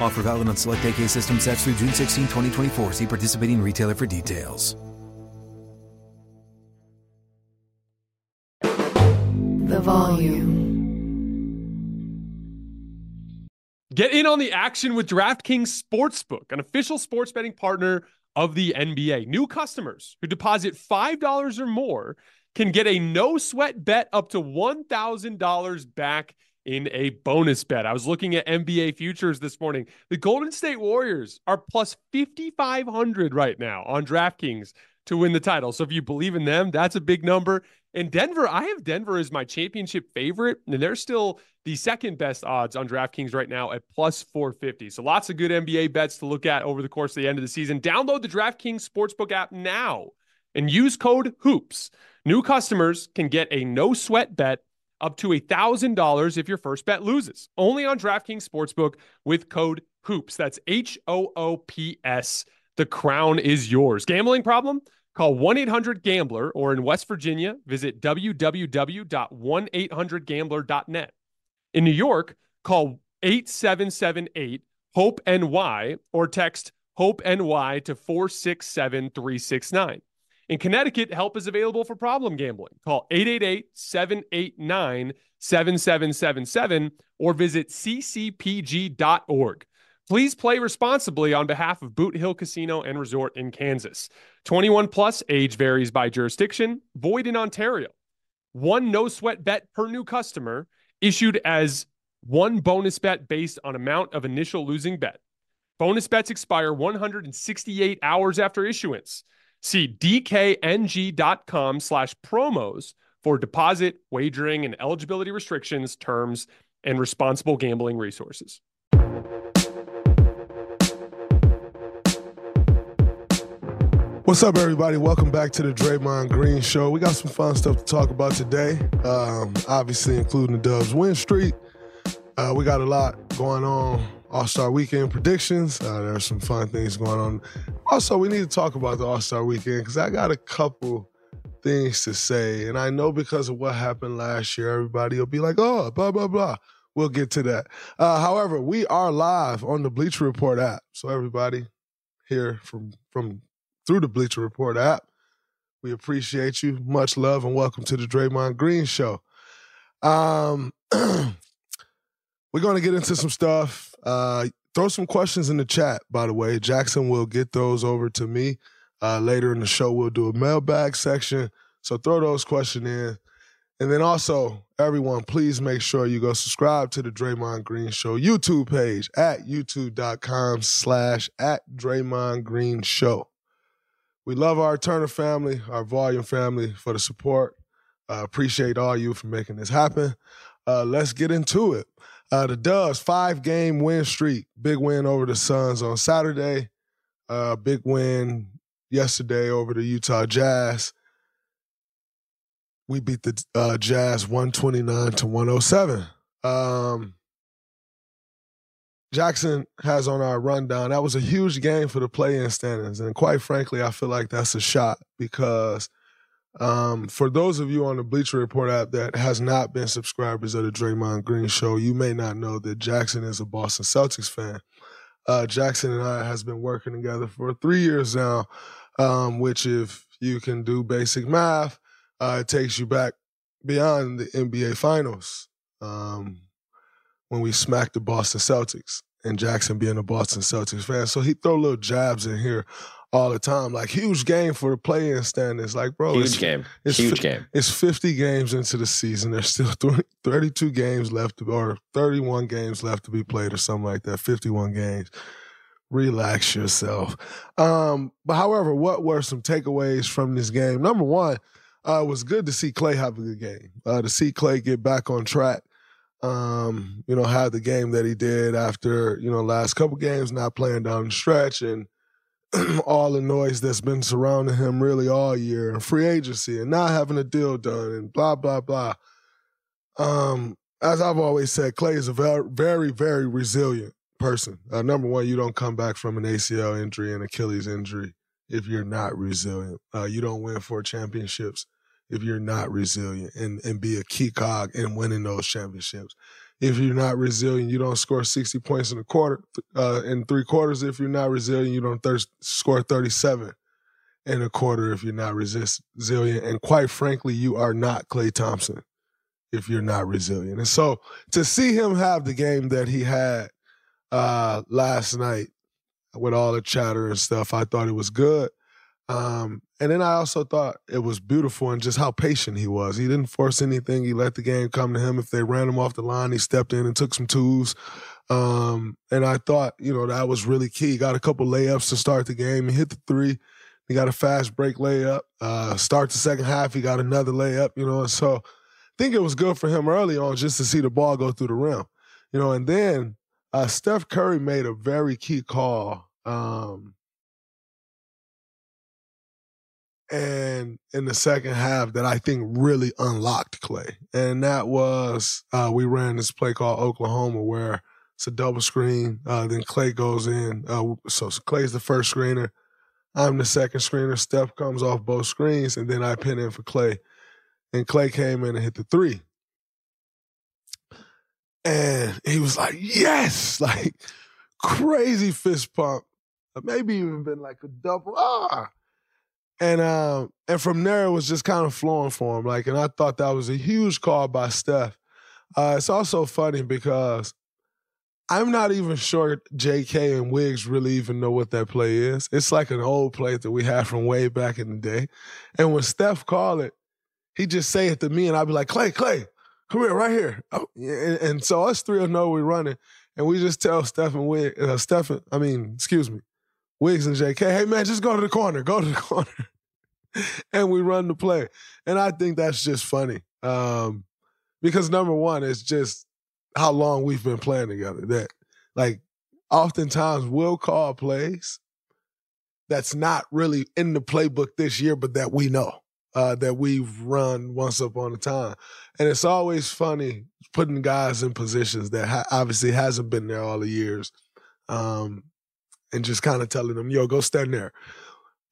Offer valid on select AK system sets through June 16, 2024. See participating retailer for details. The volume. Get in on the action with DraftKings Sportsbook, an official sports betting partner of the NBA. New customers who deposit $5 or more can get a no sweat bet up to $1,000 back in a bonus bet. I was looking at NBA futures this morning. The Golden State Warriors are plus 5,500 right now on DraftKings to win the title. So if you believe in them, that's a big number. And Denver, I have Denver as my championship favorite, and they're still the second best odds on DraftKings right now at plus 450. So lots of good NBA bets to look at over the course of the end of the season. Download the DraftKings Sportsbook app now and use code HOOPS. New customers can get a no sweat bet up to $1,000 if your first bet loses. Only on DraftKings Sportsbook with code HOOPS. That's H O O P S. The crown is yours. Gambling problem? Call 1 800 Gambler or in West Virginia, visit www.1800Gambler.net. In New York, call 8778 HOPE NY or text HOPE NY to 467 369. In Connecticut, help is available for problem gambling. Call 888 789 7777 or visit ccpg.org. Please play responsibly on behalf of Boot Hill Casino and Resort in Kansas. 21 plus age varies by jurisdiction, void in Ontario. One no sweat bet per new customer issued as one bonus bet based on amount of initial losing bet. Bonus bets expire 168 hours after issuance. See dkng.com slash promos for deposit, wagering, and eligibility restrictions, terms, and responsible gambling resources. What's up, everybody? Welcome back to the Draymond Green Show. We got some fun stuff to talk about today, um, obviously, including the Dubs win streak. Uh, we got a lot going on. All Star Weekend predictions. Uh, there's some fun things going on. Also, we need to talk about the All Star Weekend because I got a couple things to say, and I know because of what happened last year, everybody will be like, "Oh, blah blah blah." We'll get to that. Uh, however, we are live on the Bleacher Report app, so everybody here from from through the Bleacher Report app. We appreciate you. Much love and welcome to the Draymond Green Show. Um, we're going to get into some stuff. Uh, throw some questions in the chat, by the way. Jackson will get those over to me. Uh, later in the show, we'll do a mailbag section. So throw those questions in. And then also, everyone, please make sure you go subscribe to the Draymond Green Show YouTube page at youtube.com slash at Draymond Green Show. We love our Turner family, our Volume family for the support. Uh, appreciate all you for making this happen. Uh, let's get into it. Uh, the Dubs five game win streak, big win over the Suns on Saturday, uh, big win yesterday over the Utah Jazz. We beat the uh, Jazz one twenty nine to one hundred seven. Um, Jackson has on our rundown. That was a huge game for the play-in standings, and quite frankly, I feel like that's a shot because um, for those of you on the Bleacher Report app that has not been subscribers of the Draymond Green Show, you may not know that Jackson is a Boston Celtics fan. Uh, Jackson and I has been working together for three years now, um, which if you can do basic math, uh, takes you back beyond the NBA Finals um, when we smacked the Boston Celtics and Jackson being a Boston Celtics fan. So he throw little jabs in here all the time. Like huge game for the play-in standings. Like bro, Huge it's, game. it's Huge game. It's 50 games into the season. There's still 30, 32 games left, or 31 games left to be played, or something like that. 51 games. Relax yourself. Um, but however, what were some takeaways from this game? Number one, uh, it was good to see Klay have a good game. Uh, to see Klay get back on track. Um, you know, have the game that he did after you know last couple games not playing down the stretch and all the noise that's been surrounding him really all year and free agency and not having a deal done and blah blah blah. Um, as I've always said, Klay is a very very very resilient person. Uh, number one, you don't come back from an ACL injury and Achilles injury if you're not resilient. Uh, you don't win four championships if you're not resilient and, and be a key cog in winning those championships. If you're not resilient, you don't score 60 points in a quarter, uh, in three quarters. If you're not resilient, you don't thir- score 37 in a quarter if you're not resist- resilient. And quite frankly, you are not Klay Thompson if you're not resilient. And so to see him have the game that he had uh, last night with all the chatter and stuff, I thought it was good. Um, and then I also thought it was beautiful and just how patient he was. He didn't force anything. He let the game come to him. If they ran him off the line, he stepped in and took some twos. Um, and I thought, you know, that was really key. He got a couple layups to start the game. He hit the three. He got a fast break layup. Uh, start the second half, he got another layup, you know, so I think it was good for him early on just to see the ball go through the rim. You know, and then uh, Steph Curry made a very key call. Um, and in the second half that I think really unlocked Klay. And that was uh, we ran this play called Oklahoma where it's a double screen. Uh, then Klay goes in. Uh, so Klay's the first screener. I'm the second screener. Steph comes off both screens, and then I pin in for Klay. And Klay came in and hit the three. And he was like, yes, like crazy fist pump. Maybe even been like a double ah. And um, and from there it was just kind of flowing for him. Like, and I thought that was a huge call by Steph. Uh, it's also funny because I'm not even sure JK and Wiggs really even know what that play is. It's like an old play that we had from way back in the day. And when Steph called it, he just say it to me, and I'd be like, Klay, Klay, come here, right here. Oh, and, and so us three will know we're running, and we just tell Stephen Wiggs, uh, Stephen, I mean, excuse me, Wiggs and JK, hey man, just go to the corner, go to the corner. and we run the play. And I think that's just funny. Um, because number one, it's just how long we've been playing together. That like oftentimes we'll call plays that's not really in the playbook this year, but that we know. Uh, that we've run once upon a time. And it's always funny putting guys in positions that ha- obviously hasn't been there all the years. Um, and just kind of telling them, yo, go stand there.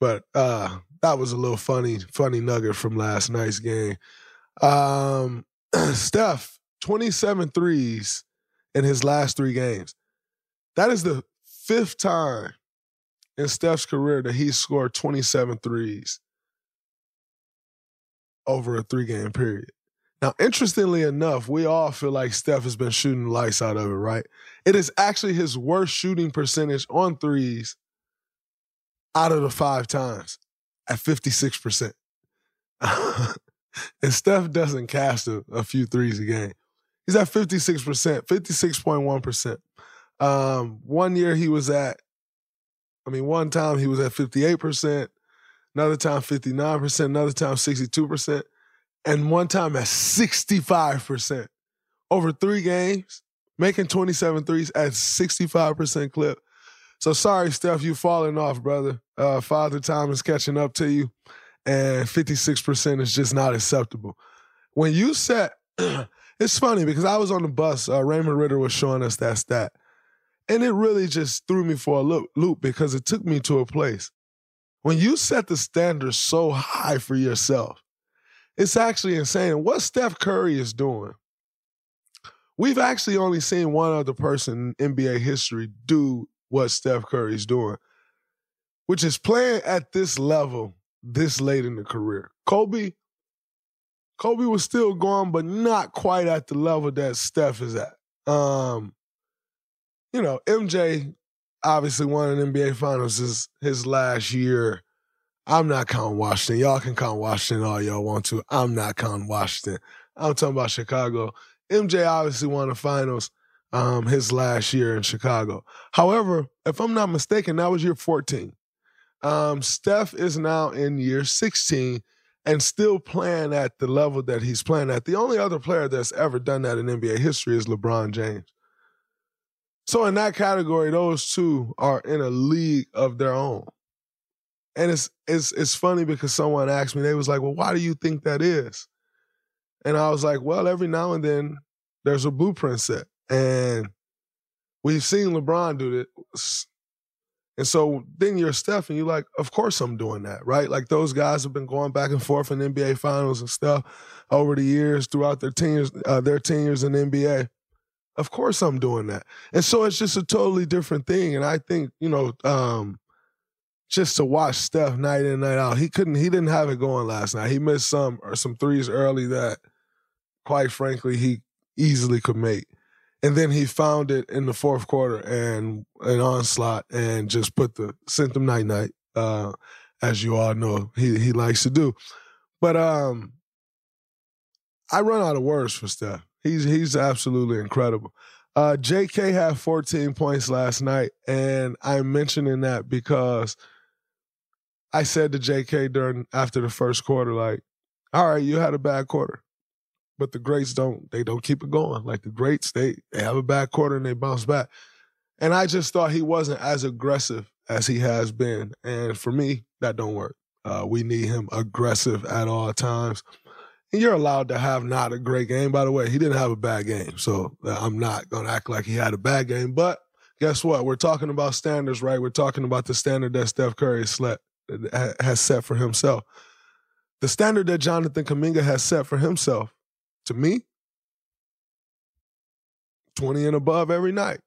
But uh, that was a little funny, funny nugget from last night's game. Um, Steph, 27 threes in his last three games. That is the fifth time in Steph's career that he scored 27 threes over a three game period. Now, interestingly enough, we all feel like Steph has been shooting lights out of it, right? It is actually his worst shooting percentage on threes out of the five times at 56%. and Steph doesn't cast a, a, few threes a game. He's at 56%, 56.1%. Um, one year he was at, I mean, one time he was at 58%, another time 59%, another time 62%, and one time at 65%. Over three games, making 27 threes at 65% clip. So sorry, Steph, you falling off, brother. Uh, Father Time is catching up to you, and 56% is just not acceptable. When you set, it's funny because I was on the bus, uh, Raymond Ridder was showing us that stat, and it really just threw me for a loop, loop because it took me to a place. When you set the standard so high for yourself, it's actually insane. What Steph Curry is doing, we've actually only seen one other person in NBA history do what Steph Curry's doing, which is playing at this level this late in the career. Kobe, Kobe was still going, but not quite at the level that Steph is at. Um, you know, MJ obviously won an NBA Finals is his last year. I'm not counting Washington. Y'all can count Washington all y'all want to. I'm not counting Washington. I'm talking about Chicago. MJ obviously won the finals um, his last year in Chicago. However, if I'm not mistaken, that was year 14. Um, Steph is now in year 16 and still playing at the level that he's playing at. The only other player that's ever done that in NBA history is LeBron James. So in that category, those two are in a league of their own. And it's it's it's funny because someone asked me, they was like, Well, why do you think that is? And I was like, Well, every now and then there's a blueprint set. And we've seen LeBron do this and so then you're Steph, and you're like, of course I'm doing that, right? Like those guys have been going back and forth in NBA finals and stuff over the years throughout their tenures, uh, their tenures in NBA. Of course I'm doing that. And so it's just a totally different thing. And I think, you know, um, just to watch Steph night in, night out, he couldn't, he didn't have it going last night. He missed some or some threes early that, quite frankly, he easily could make. And then he found it in the fourth quarter and an onslaught and just put the sent them night night uh, as you all know he he likes to do. But um i run out of words for steph. He's he's absolutely incredible. Uh, jk had 14 points last night and i'm mentioning that because i said to jk during after the first quarter like all right you had a bad quarter but the greats don't they don't keep it going. Like the greats, they they have a bad quarter and they bounce back. And I just thought he wasn't as aggressive as he has been. And for me, that don't work. Uh, we need him aggressive at all times. And you're allowed to have not a great game. By the way, he didn't have a bad game. So uh, I'm not going to act like he had a bad game. But guess what? We're talking about standards, right? We're talking about the standard that Steph Curry slept, has set for himself. The standard that Jonathan Kuminga has set for himself to me, 20 and above every night.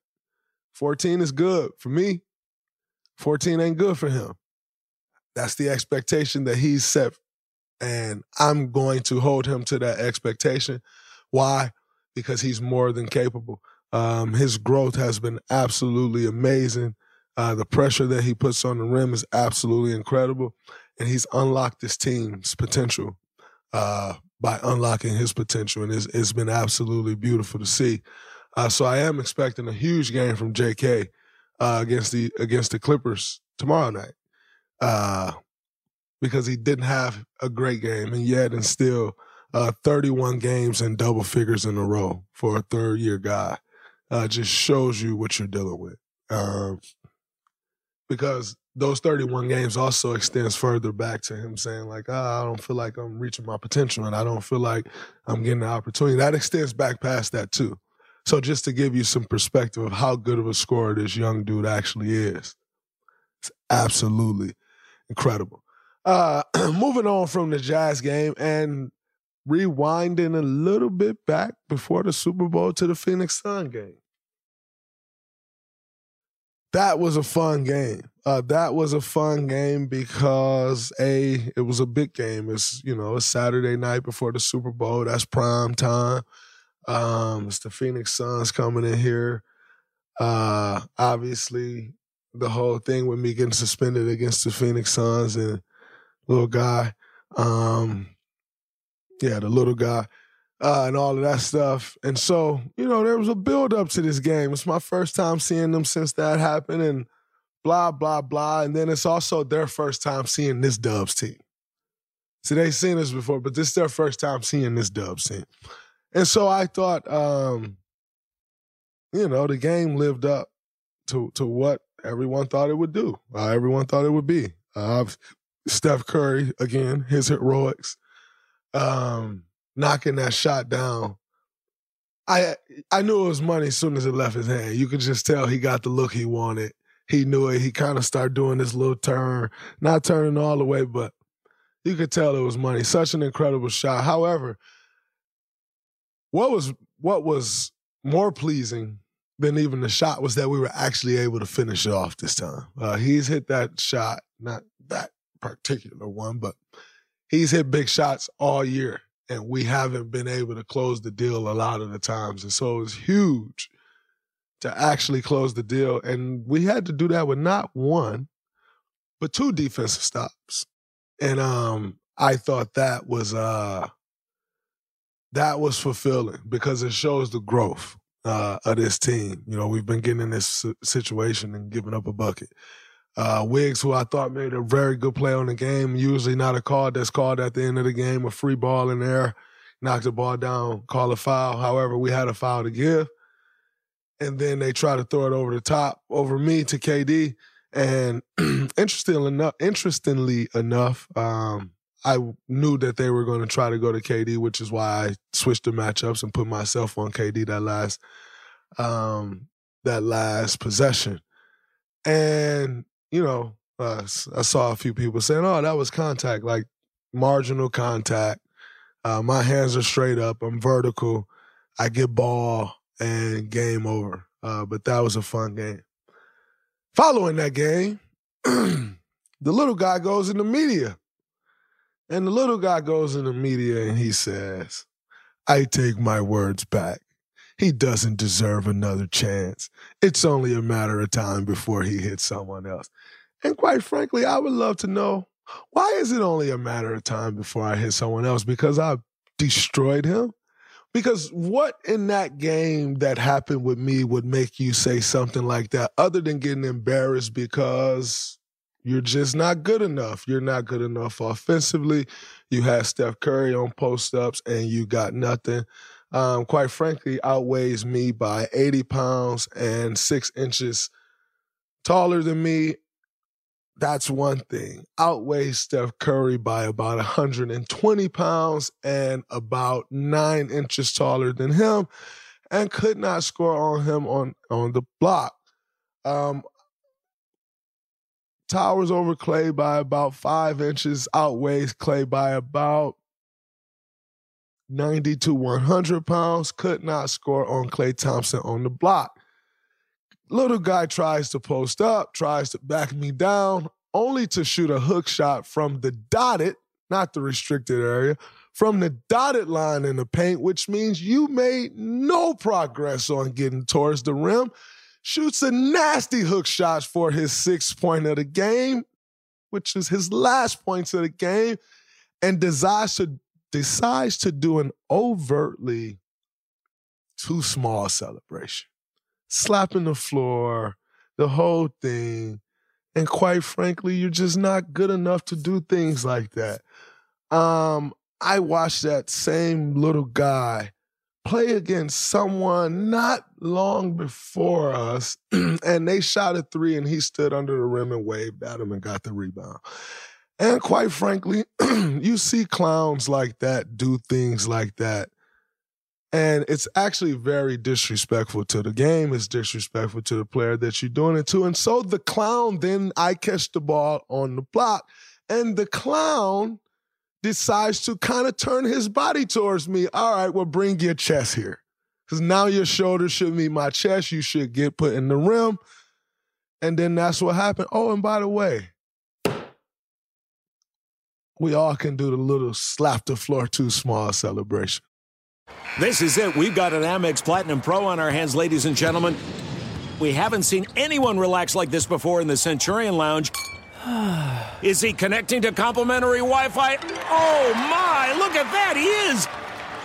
14 is good for me. 14 ain't good for him. That's the expectation that he's set. And I'm going to hold him to that expectation. Why? Because he's more than capable. Um, his growth has been absolutely amazing. Uh, the pressure that he puts on the rim is absolutely incredible. And he's unlocked this team's potential uh, by unlocking his potential, and it's, it's been absolutely beautiful to see. Uh, so I am expecting a huge game from J.K. Uh, against the against the Clippers tomorrow night, uh, because he didn't have a great game, and yet and still uh, 31 games in double figures in a row for a third year guy just shows you what you're dealing with. Um, because those 31 games also extends further back to him saying like, oh, I don't feel like I'm reaching my potential and I don't feel like I'm getting the opportunity. That extends back past that too. So just to give you some perspective of how good of a scorer this young dude actually is, it's absolutely incredible. Uh, moving on from the Jazz game and rewinding a little bit back before the Super Bowl to the Phoenix Sun game that was a fun game. Uh, that was a fun game because a it was a big game. It's you know a Saturday night before the Super Bowl. That's prime time. Um, it's the Phoenix Suns coming in here. Uh, obviously, the whole thing with me getting suspended against the Phoenix Suns and little guy. Um, yeah, the little guy uh, and all of that stuff. And so, you know, there was a build up to this game. It's my first time seeing them since that happened, and blah blah blah. And then it's also their first time seeing this Dubs team. So they've seen this before, but this is their first time seeing this Dubs team. And so I thought, um, you know, the game lived up to to what everyone thought it would do. Uh, everyone thought it would be. Uh, Steph Curry again, his heroics. Um, knocking that shot down. I I knew it was money as soon as it left his hand. You could just tell he got the look he wanted. He knew it. He kind of started doing this little turn, not turning all the way, but you could tell it was money. Such an incredible shot. However, what was what was more pleasing than even the shot was that we were actually able to finish it off this time. Uh, he's hit that shot, not that particular one, but he's hit big shots all year, and we haven't been able to close the deal a lot of the times. And so it's huge to actually close the deal. And we had to do that with not one, but two defensive stops. And um, I thought that was uh, that was fulfilling because it shows the growth uh, of this team. You know, we've been getting in this situation and giving up a bucket. Uh, Wiggs, who I thought made a very good play on the game, usually not a call that's called at the end of the game, a free ball in there, knocked the ball down, call a foul. However, we had a foul to give. And then they try to throw it over the top, over me to KD. And interestingly enough, interestingly enough, um, I knew that they were going to try to go to KD, which is why I switched the matchups and put myself on KD that last um, that last possession. And you know, uh, I saw a few people saying, "Oh, that was contact, like marginal contact." Uh, my hands are straight up. I'm vertical. I get ball and game over. Uh, but that was a fun game. Following that game, the little guy goes in the media and the little guy goes in the media and he says, I take my words back. He doesn't deserve another chance. It's only a matter of time before he hits someone else. And quite frankly, I would love to know why is it only a matter of time before I hit someone else? Because I destroyed him? Because what in that game that happened with me would make you say something like that other than getting embarrassed because you're just not good enough. You're not good enough offensively. You had Steph Curry on post ups and you got nothing. Um, quite frankly, outweighs me by 80 pounds and six inches taller than me. That's one thing. Outweighs Steph Curry by about 120 pounds and about nine inches taller than him, and could not score on him on, on the block. Um, towers over Klay by about five inches, outweighs Klay by about 90 to 100 pounds, could not score on Klay Thompson on the block. Little guy tries to post up, tries to back me down, only to shoot a hook shot from the dotted, not the restricted area, from the dotted line in the paint, which means you made no progress on getting towards the rim shoots a nasty hook shot for his sixth point of the game, which is his last points of the game, and decides to decides to do an overtly too small celebration, slapping the floor, the whole thing. And quite frankly, you're just not good enough to do things like that. Um, I watched that same little guy play against someone not long before us, and they shot a three, and he stood under the rim and waved at him and got the rebound. And quite frankly, you see clowns like that do things like that. And it's actually very disrespectful to the game. It's disrespectful to the player that you're doing it to. And so the clown then I catch the ball on the block. And the clown decides to kind of turn his body towards me. All right, well, bring your chest here. Because now your shoulder should meet my chest. You should get put in the rim. And then that's what happened. Oh, and by the way, we all can do the little slap the floor too small celebration. This is it. We've got an Amex Platinum Pro on our hands, ladies and gentlemen. We haven't seen anyone relax like this before in the Centurion Lounge. Is he connecting to complimentary Wi Fi? Oh my, look at that, he is!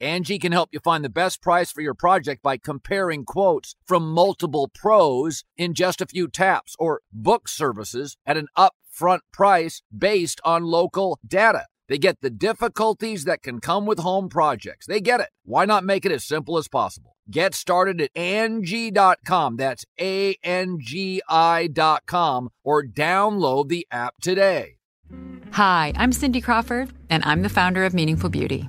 Angie can help you find the best price for your project by comparing quotes from multiple pros in just a few taps or book services at an upfront price based on local data. They get the difficulties that can come with home projects. They get it. Why not make it as simple as possible? Get started at Angie.com. That's A N G I.com or download the app today. Hi, I'm Cindy Crawford, and I'm the founder of Meaningful Beauty.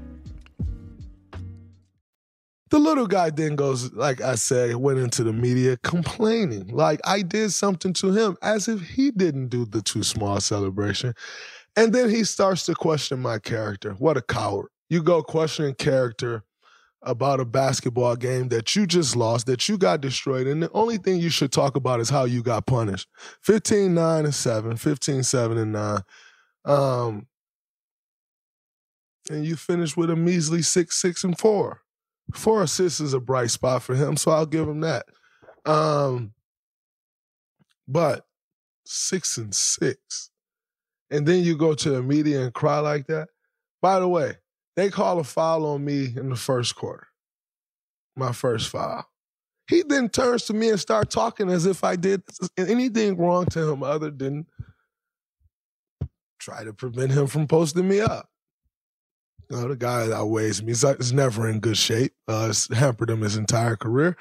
The little guy then goes, like I said, went into the media complaining. Like I did something to him as if he didn't do the too small celebration. And then he starts to question my character. What a coward. You go questioning character about a basketball game that you just lost, that you got destroyed. And the only thing you should talk about is how you got punished. 15, 9, and 7, 15, 7, and 9. Um, and you finish with a measly 6, 6, and 4 four assists is a bright spot for him, so I'll give him that. Um, but six and six, and then you go to the media and cry like that. By the way, they call a foul on me in the first quarter, my first foul. He then turns to me and start talking as if I did anything wrong to him other than try to prevent him from posting me up. You know, the guy outweighs me. He's, he's never in good shape. Uh, it's hampered him his entire career.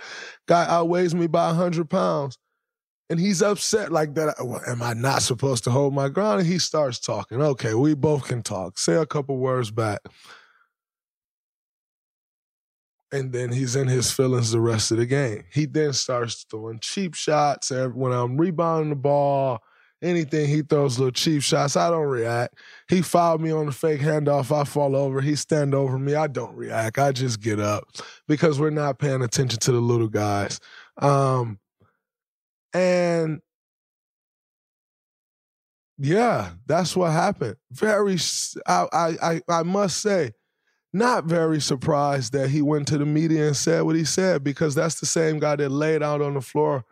Guy outweighs me by 100 pounds. And he's upset like that. Well, am I not supposed to hold my ground? And he starts talking. Okay, we both can talk. Say a couple words back. And then he's in his feelings the rest of the game. He then starts throwing cheap shots. When I'm rebounding the ball, anything, he throws little cheap shots. I don't react. He fouled me on the fake handoff. I fall over. He stand over me. I don't react. I just get up because we're not paying attention to the little guys. Um, and yeah, that's what happened. Very, I, I, I must say, not very surprised that he went to the media and said what he said because that's the same guy that laid out on the floor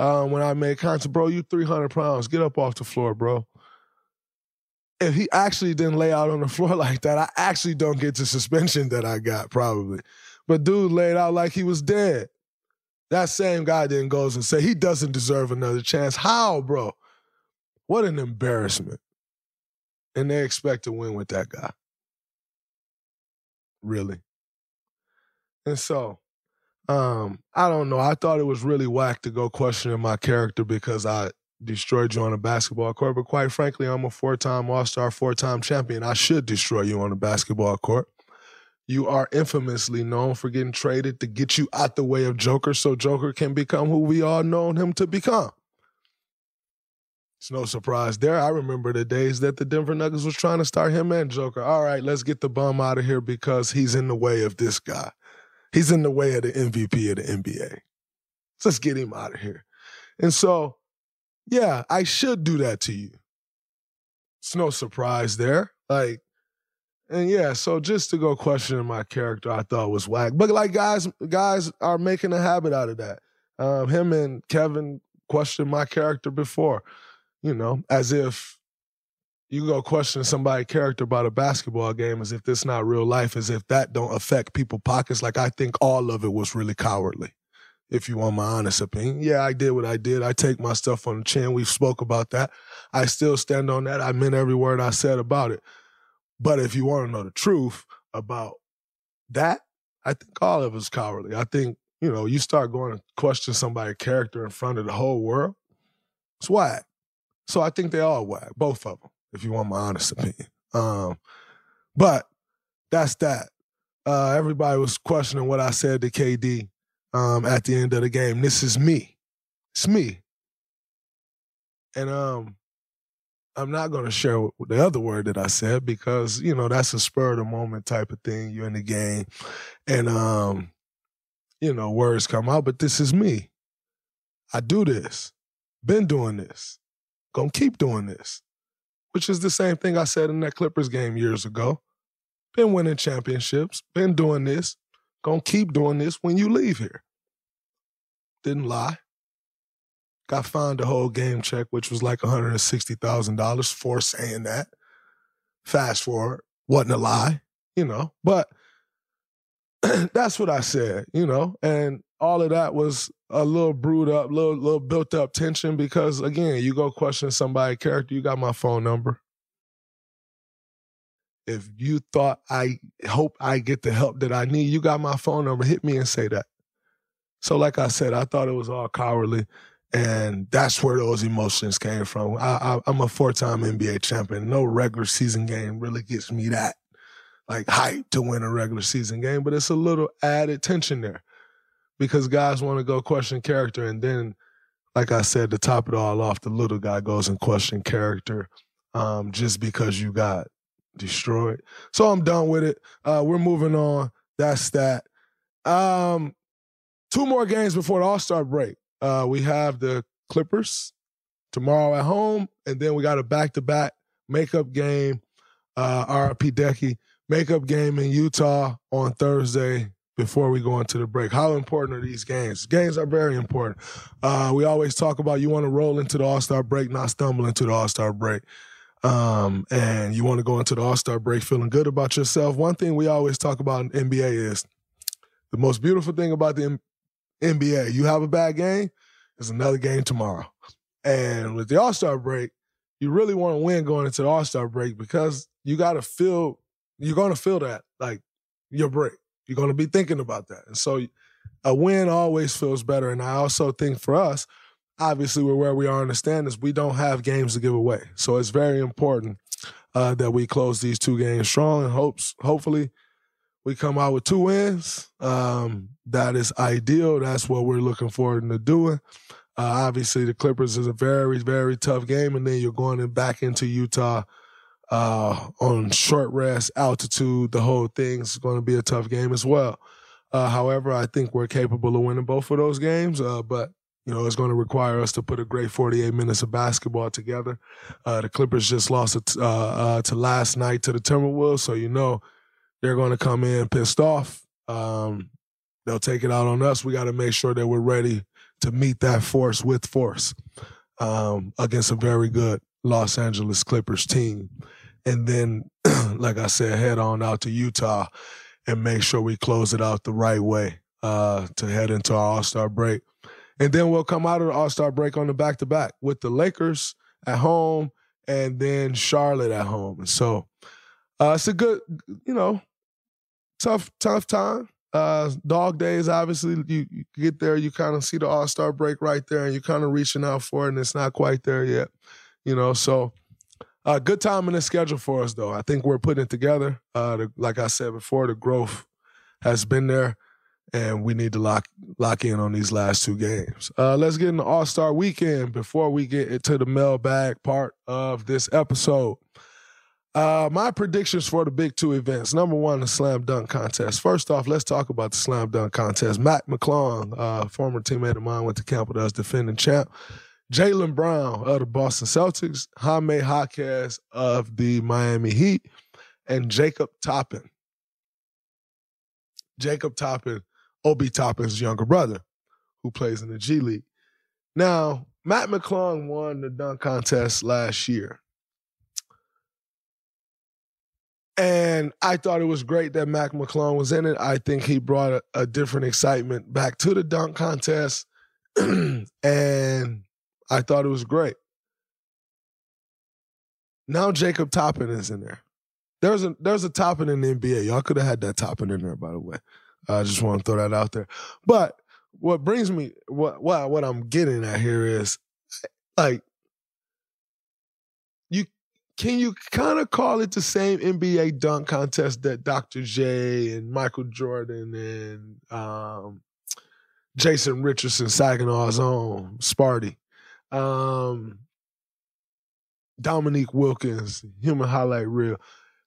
um, when I made contact, bro, you 300 pounds. Get up off the floor, bro. If he actually didn't lay out on the floor like that, I actually don't get the suspension that I got, probably. But dude laid out like he was dead. That same guy then goes and say he doesn't deserve another chance. How, bro? What an embarrassment. And they expect to win with that guy. Really. And so um, I don't know. I thought it was really whack to go questioning my character because I destroyed you on a basketball court. But quite frankly, I'm a four time All Star, four time champion. I should destroy you on a basketball court. You are infamously known for getting traded to get you out the way of Joker so Joker can become who we all known him to become. It's no surprise there. I remember the days that the Denver Nuggets was trying to start him and Joker. All right, let's get the bum out of here because he's in the way of this guy. He's in the way of the MVP of the NBA. Let's get him out of here. And so, yeah, I should do that to you. It's no surprise there. Like, and yeah, so just to go questioning my character, I thought was whack. But like guys, guys are making a habit out of that. Um, him and Kevin questioned my character before, you know, as if you go question somebody's character about a basketball game as if this not real life, as if that don't affect people's pockets. Like I think all of it was really cowardly. If you want my honest opinion, yeah, I did what I did. I take my stuff on the chin. We've spoke about that. I still stand on that. I meant every word I said about it. But if you want to know the truth about that, I think all of it's cowardly. I think you know you start going to question somebody's character in front of the whole world. It's whack. So I think they all whack, both of them, if you want my honest opinion. Um, but that's that. Uh, everybody was questioning what I said to KD um, at the end of the game. This is me. It's me. And um, I'm not going to share the other word that I said because you know that's a spur of the moment type of thing. You're in the game, and um, you know words come out. But this is me. I do this. Been doing this. Gonna keep doing this. Which is the same thing I said in that Clippers game years ago. Been winning championships. Been doing this. Gonna keep doing this when you leave here. Didn't lie. Got fined a whole game check, which was like $160,000 for saying that. Fast forward, wasn't a lie, you know, but that's what I said, you know, and all of that was a little brewed up, little little built up tension because again, you go question somebody's character, you got my phone number. If you thought I hope I get the help that I need, you got my phone number. Hit me and say that. So, like I said, I thought it was all cowardly. And that's where those emotions came from. I, am a four time NBA champion. No regular season game really gets me that like hype to win a regular season game, but it's a little added tension there because guys want to go question character. And then, like I said, to top it all off, the little guy goes and question character um, just because you got destroyed. So I'm done with it. Uh, we're moving on. That's that. Um, two more games before the All Star break. Uh, we have the Clippers tomorrow at home, and then we got a back to back makeup game. Uh, RIP Deki makeup game in Utah on Thursday before we go into the break. How important are these games? Games are very important. Uh, we always talk about you want to roll into the All Star break, not stumble into the All Star break. Um, and you want to go into the All Star break feeling good about yourself. One thing we always talk about in NBA is the most beautiful thing about the NBA. You have a bad game, there's another game tomorrow. And with the All Star break, you really want to win going into the All Star break because you got to feel, you're going to feel that, like your break. You're going to be thinking about that. And so a win always feels better. And I also think for us, obviously, we're where we are in the standings, we don't have games to give away. So it's very important uh, that we close these two games strong and hopes, hopefully, we come out with two wins. Um, that is ideal. That's what we're looking forward to doing. Uh, obviously, the Clippers is a very, very tough game, and then you're going back into Utah uh, on short rest, altitude. The whole thing's going to be a tough game as well. Uh, however, I think we're capable of winning both of those games, uh, but you know, it's going to require us to put a great 48 minutes of basketball together. Uh, the Clippers just lost it, uh, uh, to last night to the Timberwolves, so you know they're going to come in pissed off. Um, they'll take it out on us. We got to make sure that we're ready to meet that force with force um, against a very good Los Angeles Clippers team. And then, like I said, head on out to Utah and make sure we close it out the right way uh, to head into our All Star break. And then we'll come out of the All Star break on the back to back with the Lakers at home and then Charlotte at home. And so uh, it's a good, you know, tough, tough time. Uh, dog days, obviously, you, you get there, you kind of see the All Star break right there, and you're kind of reaching out for it, and it's not quite there yet, you know. So, uh, good time in the schedule for us, though. I think we're putting it together. Uh, the, like I said before, the growth has been there, and we need to lock lock in on these last two games. Uh, let's get in the All Star weekend before we get into the mailbag part of this episode. Uh, my predictions for the big two events. Number one, the slam dunk contest. First off, let's talk about the slam dunk contest. Mac McClung, uh, former teammate of mine, went to camp with us, defending champ. Jaylen Brown of the Boston Celtics, Jaime Jaquez of the Miami Heat, and Jacob Toppin. Jacob Toppin, Obi Toppin's younger brother, who plays in the G League. Now, Mac McClung won the dunk contest last year. And I thought it was great that Mac McClung was in it. I think he brought a, a different excitement back to the dunk contest. and I thought it was great. Now Jacob Toppin is in there. There's a there's a Toppin in the NBA. Y'all could have had that Toppin in there, by the way. I just want to throw that out there. But what brings me what what what I'm getting at here is like you can you kind of call it the same NBA dunk contest that Dr. J and Michael Jordan and um, Jason Richardson, Saginaw's own Sparty, um, Dominique Wilkins, Human Highlight Reel.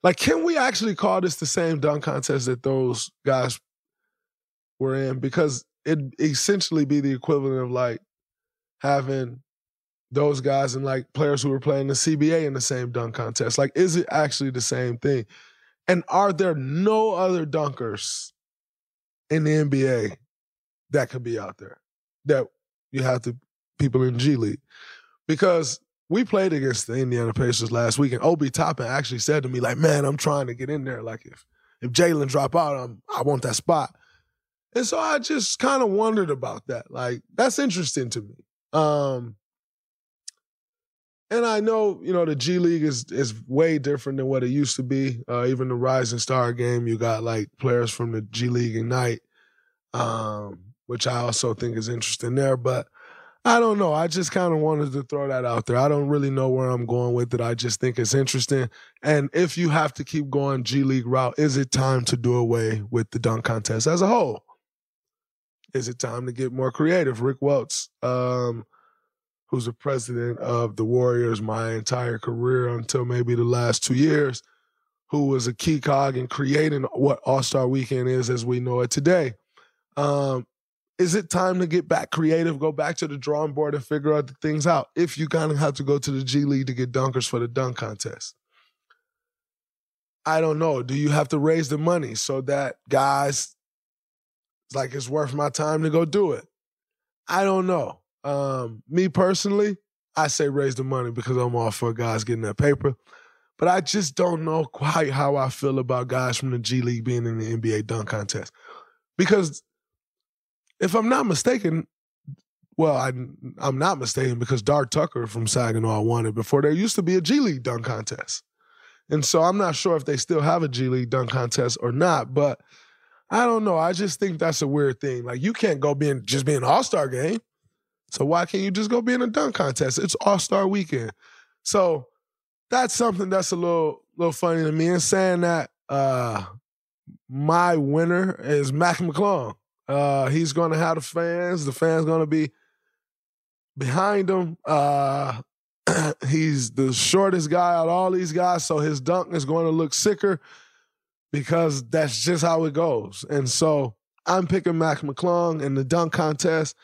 Like, can we actually call this the same dunk contest that those guys were in? Because it essentially be the equivalent of like having those guys and like players who were playing the CBA in the same dunk contest. Like, is it actually the same thing? And are there no other dunkers in the NBA that could be out there that you have to people in G League? Because we played against the Indiana Pacers last week, and Obi Toppin actually said to me, like, man, I'm trying to get in there. Like, if if Jalen drop out, I'm, I want that spot. And so I just kind of wondered about that. Like, that's interesting to me. Um, and I know, you know, the G League is is way different than what it used to be. Uh, even the Rising Star game, you got like players from the G League Ignite, um, which I also think is interesting there. But I don't know. I just kind of wanted to throw that out there. I don't really know where I'm going with it. I just think it's interesting. And if you have to keep going G League route, is it time to do away with the dunk contest as a whole? Is it time to get more creative? Rick Welts, um, who's the president of the Warriors my entire career until maybe the last two years, who was a key cog in creating what All Star Weekend is as we know it today. Um, is it time to get back creative, go back to the drawing board and figure out the things out? If you kind of have to go to the G League to get dunkers for the dunk contest. I don't know. Do you have to raise the money so that guys like it's worth my time to go do it? I don't know. Um, me personally, I say raise the money because I'm all for guys getting that paper. But I just don't know quite how I feel about guys from the G League being in the NBA dunk contest. Because if I'm not mistaken, well, I, I'm not mistaken because Dar Tucker from Saginaw won it before there used to be a G League dunk contest. And so I'm not sure if they still have a G League dunk contest or not, but I don't know. I just think that's a weird thing. Like you can't go being just be an all-star game. So why can't you just go be in a dunk contest? It's All Star Weekend. So that's something that's a little little funny to me. And saying that, uh, my winner is Mac McClung. Uh, he's going to have the fans. The fans going to be behind him. Uh, he's the shortest guy out all these guys, so his dunk is going to look sicker because that's just how it goes. And so I'm picking Mac McClung in the dunk contest.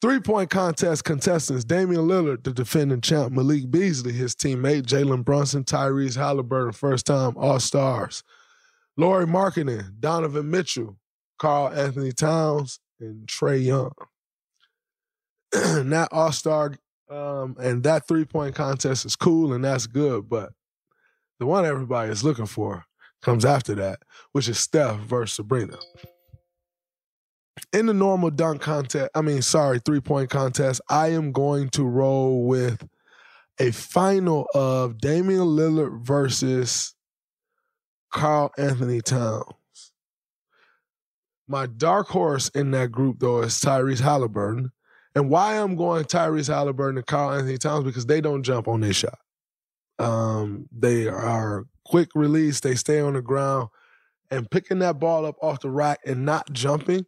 Three point contest contestants Damian Lillard, the defending champ, Malik Beasley, his teammate, Jalen Brunson, Tyrese Halliburton, first time All Stars, Lauri Markkanen, Donovan Mitchell, Karl-Anthony Towns, and Trae Young. that All Star um, and that three point contest is cool and that's good, but the one everybody is looking for comes after that, which is Steph versus Sabrina in the normal dunk contest, I mean, sorry, three point contest, I am going to roll with a final of Damian Lillard versus Karl-Anthony Towns. My dark horse in that group, though, is Tyrese Halliburton. And why I'm going Tyrese Halliburton and Karl-Anthony Towns because they don't jump on their shot. Um, they are quick release, they stay on the ground, and picking that ball up off the rack and not jumping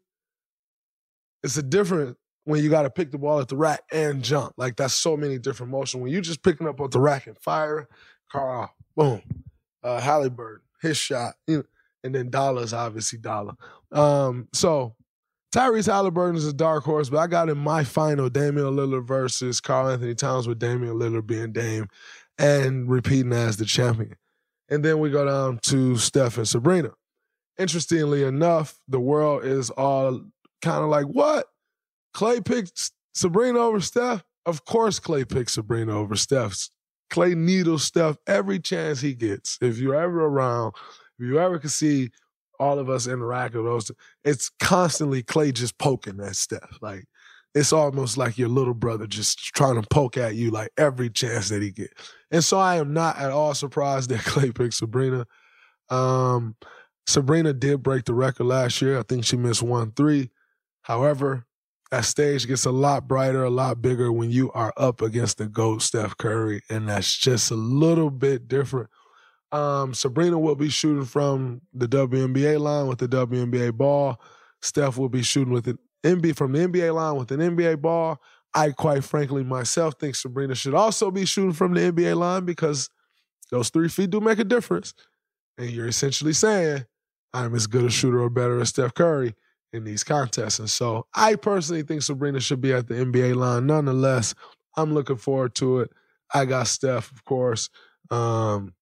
it's a different when you got to pick the ball at the rack and jump. Like that's so many different motion. When you just picking up at the rack and fire, Karl, boom, uh, Halliburton, his shot, you know, and then Dollars obviously Dollar. Um, so Tyrese Halliburton is a dark horse, but I got in my final Damian Lillard versus Karl-Anthony Towns with Damian Lillard being Dame and repeating as the champion. And then we go down to Steph and Sabrina. Interestingly enough, the world is all kind of like, what? Klay picked Sabrina over Steph? Of course, Klay picked Sabrina over Steph. Klay needles Steph every chance he gets. If you're ever around, if you ever can see all of us interact with those, it's constantly Klay just poking at Steph. Like it's almost like your little brother just trying to poke at you like every chance that he get. And so I am not at all surprised that Klay picked Sabrina. Um, Sabrina did break the record last year. I think she missed one three. However, that stage gets a lot brighter, a lot bigger when you are up against the GOAT, Steph Curry, and that's just a little bit different. Um, Sabrina will be shooting from the WNBA line with the WNBA ball. Steph will be shooting with an NBA from the NBA line with an NBA ball. I quite frankly myself think Sabrina should also be shooting from the NBA line because those three feet do make a difference. And you're essentially saying, I'm as good a shooter or better as Steph Curry in these contests. And so I personally think Sabrina should be at the NBA line. Nonetheless, I'm looking forward to it. I got Steph, of course. Um,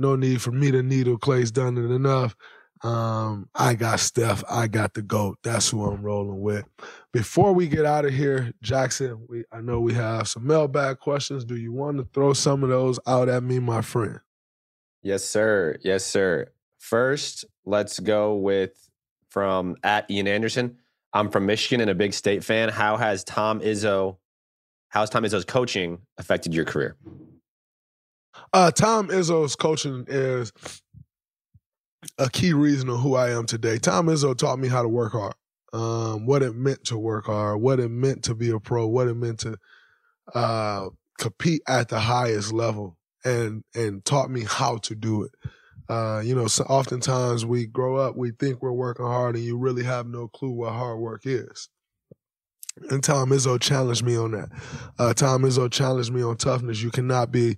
no need for me to needle. Klay's done it enough. Um, I got Steph. I got the GOAT. That's who I'm rolling with. Before we get out of here, Jackson, we I know we have some mailbag questions. Do you want to throw some of those out at me, my friend? Yes, sir. Yes, sir. First, let's go with from at Ian Anderson. I'm from Michigan and a big state fan. How has Tom Izzo, how's Tom Izzo's coaching affected your career? Uh, Tom Izzo's coaching is a key reason of who I am today. Tom Izzo taught me how to work hard, um, what it meant to work hard, what it meant to be a pro, what it meant to uh, compete at the highest level, and and taught me how to do it. Uh, you know, so oftentimes we grow up, we think we're working hard, and you really have no clue what hard work is. And Tom Izzo challenged me on that. Uh, Tom Izzo challenged me on toughness. You cannot be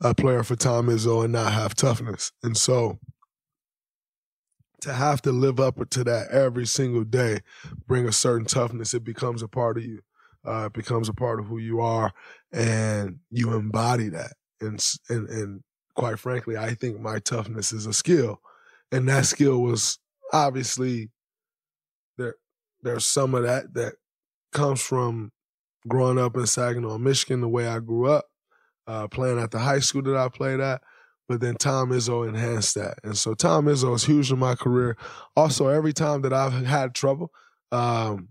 a player for Tom Izzo and not have toughness. And so to have to live up to that every single day, bring a certain toughness, it becomes a part of you. Uh, it becomes a part of who you are, and you embody that. And and and quite frankly, I think my toughness is a skill, and that skill was obviously there. There's some of that that comes from growing up in Saginaw, Michigan, the way I grew up, uh, playing at the high school that I played at. But then Tom Izzo enhanced that. And so Tom Izzo is huge in my career. Also, every time that I've had trouble, um,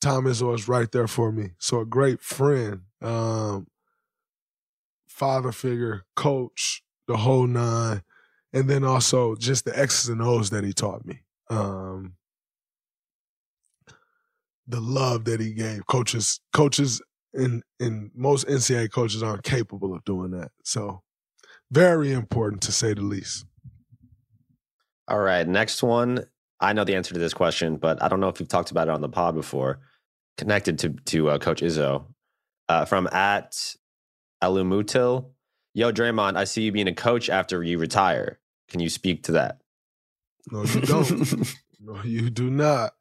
Tom Izzo is right there for me. So a great friend, um, father figure, coach, the whole nine. And then also just the X's and O's that he taught me. Um, the love that he gave. Coaches, coaches and and most NCAA coaches aren't capable of doing that. So very important to say the least. All right, next one. I know the answer to this question, but I don't know if you've talked about it on the pod before. Connected to to uh, Coach Izzo uh, from at Alumutil. Yo, Draymond, I see you being a coach after you retire. Can you speak to that? No, you don't. no, you do not.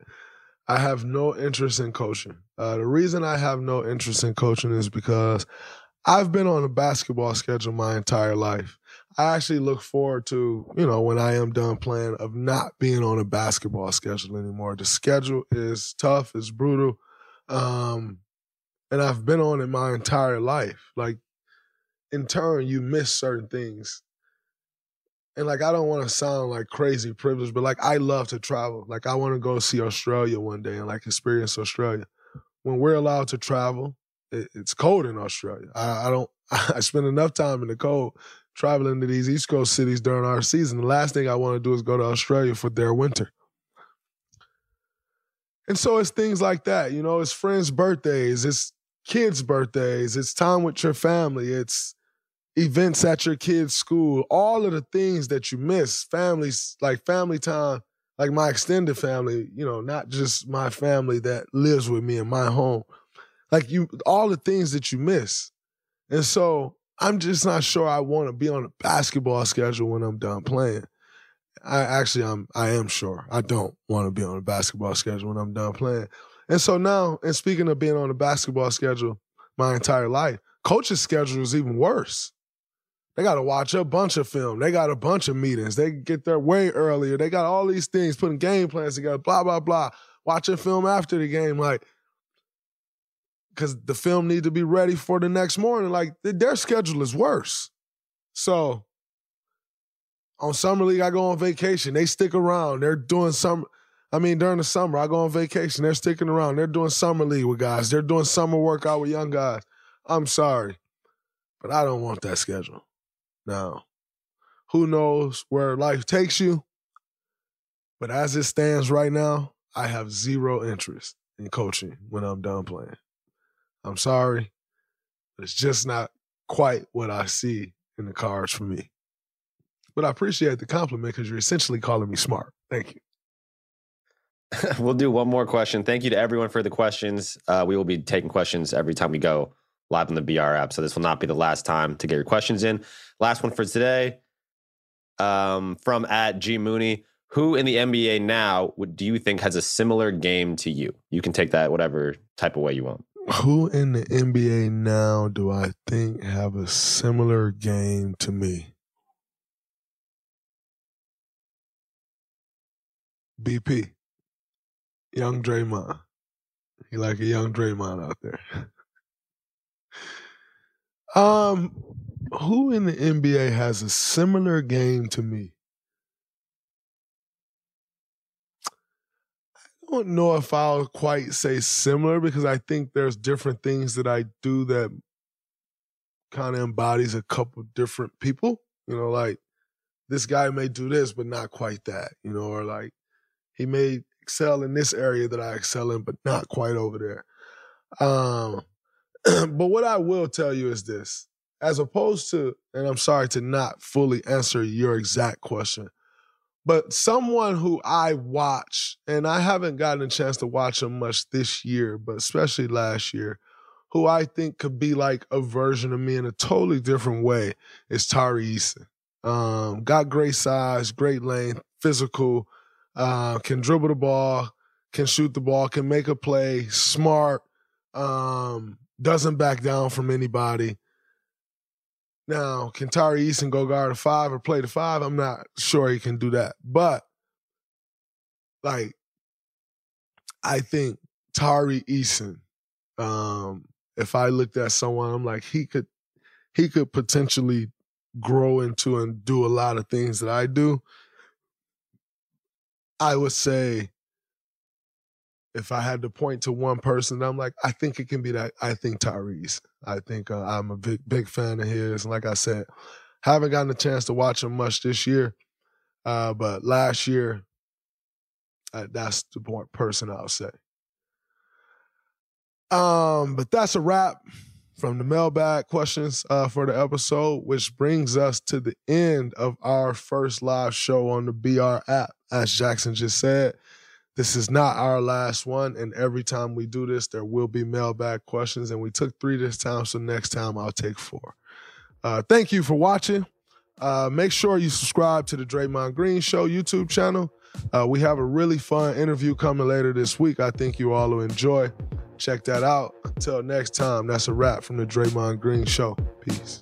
I have no interest in coaching. Uh, the reason I have no interest in coaching is because I've been on a basketball schedule my entire life. I actually look forward to, you know, when I am done playing, of not being on a basketball schedule anymore. The schedule is tough, it's brutal. Um, and I've been on it my entire life. Like, in turn, you miss certain things. And like, I don't want to sound like crazy privileged, but like, I love to travel. Like, I want to go see Australia one day and like experience Australia. When we're allowed to travel, it, it's cold in Australia. I, I don't. I spend enough time in the cold traveling to these East Coast cities during our season. The last thing I want to do is go to Australia for their winter. And so it's things like that, you know, it's friends' birthdays, it's kids' birthdays, it's time with your family, it's events at your kids' school, all of the things that you miss, families, like family time, like my extended family, you know, not just my family that lives with me in my home. Like you all the things that you miss. And so I'm just not sure I want to be on a basketball schedule when I'm done playing. I actually I'm I am sure I don't want to be on a basketball schedule when I'm done playing. And so now, and speaking of being on a basketball schedule my entire life, coach's schedule is even worse. They got to watch a bunch of film. They got a bunch of meetings. They get there way earlier. They got all these things, putting game plans together, blah, blah, blah. Watching film after the game. Like, because the film need to be ready for the next morning. Like their schedule is worse. So on summer league, I go on vacation. They stick around. They're doing some. I mean, during the summer, I go on vacation. They're sticking around. They're doing summer league with guys. They're doing summer workout with young guys. I'm sorry, but I don't want that schedule. Now, who knows where life takes you? But as it stands right now, I have zero interest in coaching when I'm done playing. I'm sorry. It's just not quite what I see in the cards for me. But I appreciate the compliment because you're essentially calling me smart. Thank you. we'll do one more question. Thank you to everyone for the questions. Uh, we will be taking questions every time we go live on the BR app. So this will not be the last time to get your questions in. Last one for today um, from at G Mooney. Who in the NBA now do you think has a similar game to you? You can take that whatever type of way you want. Who in the NBA now do I think have a similar game to me? BP. Young Draymond. He like a young Draymond out there. um, who in the NBA has a similar game to me? I don't know if I'll quite say similar because I think there's different things that I do that kind of embodies a couple different people. You know, like this guy may do this, but not quite that. You know, or like he may excel in this area that I excel in, but not quite over there. Um, but what I will tell you is this as opposed to, and I'm sorry to not fully answer your exact question, but someone who I watch, and I haven't gotten a chance to watch him much this year, but especially last year, who I think could be like a version of me in a totally different way is Tari Eason. Um, got great size, great length, physical, uh, can dribble the ball, can shoot the ball, can make a play, smart, um, doesn't back down from anybody. Now, can Tari Eason go guard a five or play the five? I'm not sure he can do that. But like, I think Tari Eason, um, if I looked at someone, I'm like, he could he could potentially grow into and do a lot of things that I do. I would say if I had to point to one person, I'm like, I think it can be that. I think Tyrese. I think uh, I'm a big, big fan of his. And like I said, haven't gotten a chance to watch him much this year, uh, but last year, uh, that's the person I'll say. Um, but that's a wrap from the mailbag questions uh, for the episode, which brings us to the end of our first live show on the BR app. As Jackson just said, this is not our last one. And every time we do this, there will be mailbag questions. And we took three this time. So next time I'll take four. Uh, thank you for watching. Uh, make sure you subscribe to the Draymond Green Show YouTube channel. Uh, we have a really fun interview coming later this week. I think you all will enjoy. Check that out. Until next time, that's a wrap from the Draymond Green Show. Peace.